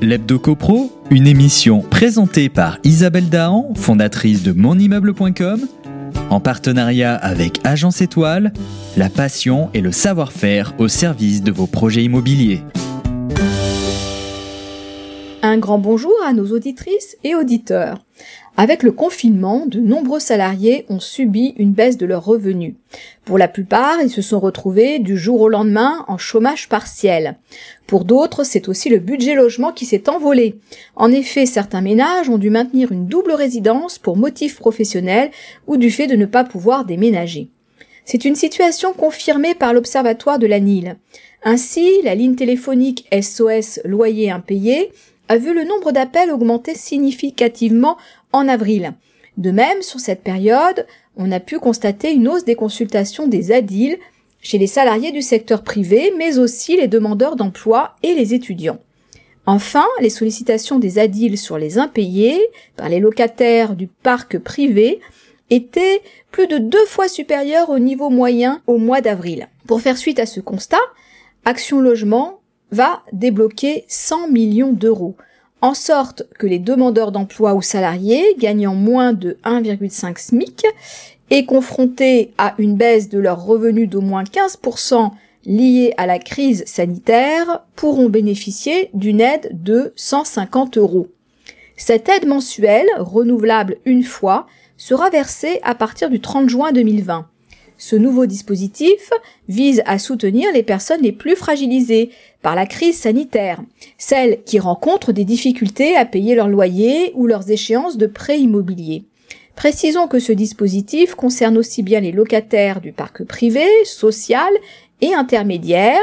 L'Hebdo CoPro, une émission présentée par Isabelle Dahan, fondatrice de monimmeuble.com, en partenariat avec Agence Étoile, la passion et le savoir-faire au service de vos projets immobiliers. Un grand bonjour à nos auditrices et auditeurs. Avec le confinement, de nombreux salariés ont subi une baisse de leurs revenus. Pour la plupart, ils se sont retrouvés du jour au lendemain en chômage partiel. Pour d'autres, c'est aussi le budget logement qui s'est envolé. En effet, certains ménages ont dû maintenir une double résidence pour motifs professionnels ou du fait de ne pas pouvoir déménager. C'est une situation confirmée par l'Observatoire de la Nile. Ainsi, la ligne téléphonique SOS loyer impayé a vu le nombre d'appels augmenter significativement en avril. De même, sur cette période, on a pu constater une hausse des consultations des ADIL chez les salariés du secteur privé, mais aussi les demandeurs d'emploi et les étudiants. Enfin, les sollicitations des ADIL sur les impayés par les locataires du parc privé étaient plus de deux fois supérieures au niveau moyen au mois d'avril. Pour faire suite à ce constat, Action Logement va débloquer 100 millions d'euros en sorte que les demandeurs d'emploi ou salariés gagnant moins de 1,5 SMIC et confrontés à une baisse de leurs revenus d'au moins 15% liée à la crise sanitaire pourront bénéficier d'une aide de 150 euros. Cette aide mensuelle, renouvelable une fois, sera versée à partir du 30 juin 2020. Ce nouveau dispositif vise à soutenir les personnes les plus fragilisées par la crise sanitaire, celles qui rencontrent des difficultés à payer leur loyer ou leurs échéances de prêts immobiliers. Précisons que ce dispositif concerne aussi bien les locataires du parc privé, social et intermédiaire,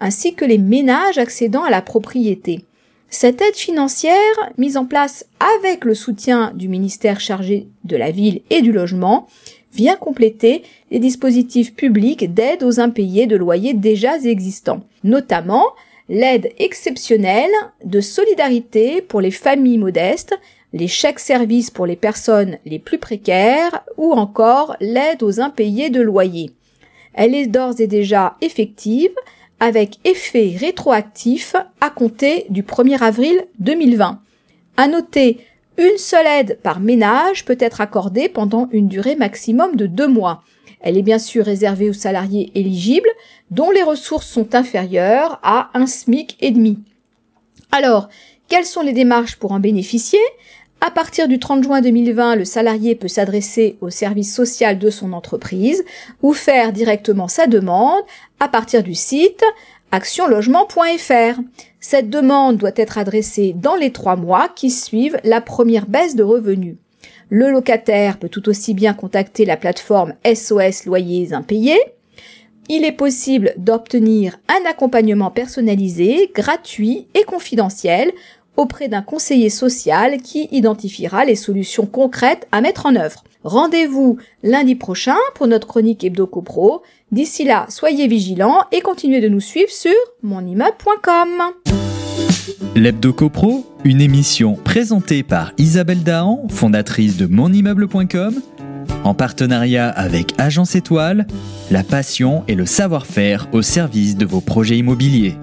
ainsi que les ménages accédant à la propriété. Cette aide financière, mise en place avec le soutien du ministère chargé de la ville et du logement, vient compléter les dispositifs publics d'aide aux impayés de loyers déjà existants, notamment l'aide exceptionnelle de solidarité pour les familles modestes, les chèques services pour les personnes les plus précaires ou encore l'aide aux impayés de loyers. Elle est d'ores et déjà effective avec effet rétroactif à compter du 1er avril 2020. À noter une seule aide par ménage peut être accordée pendant une durée maximum de deux mois. Elle est bien sûr réservée aux salariés éligibles dont les ressources sont inférieures à un SMIC et demi. Alors, quelles sont les démarches pour en bénéficier? À partir du 30 juin 2020, le salarié peut s'adresser au service social de son entreprise ou faire directement sa demande à partir du site actionlogement.fr. Cette demande doit être adressée dans les trois mois qui suivent la première baisse de revenus. Le locataire peut tout aussi bien contacter la plateforme SOS Loyers Impayés. Il est possible d'obtenir un accompagnement personnalisé, gratuit et confidentiel auprès d'un conseiller social qui identifiera les solutions concrètes à mettre en œuvre. Rendez-vous lundi prochain pour notre chronique Hebdo Pro. D'ici là, soyez vigilants et continuez de nous suivre sur monimmeuble.com. L'Hebdo CoPro, une émission présentée par Isabelle Dahan, fondatrice de monimmeuble.com, en partenariat avec Agence Étoile, la passion et le savoir-faire au service de vos projets immobiliers.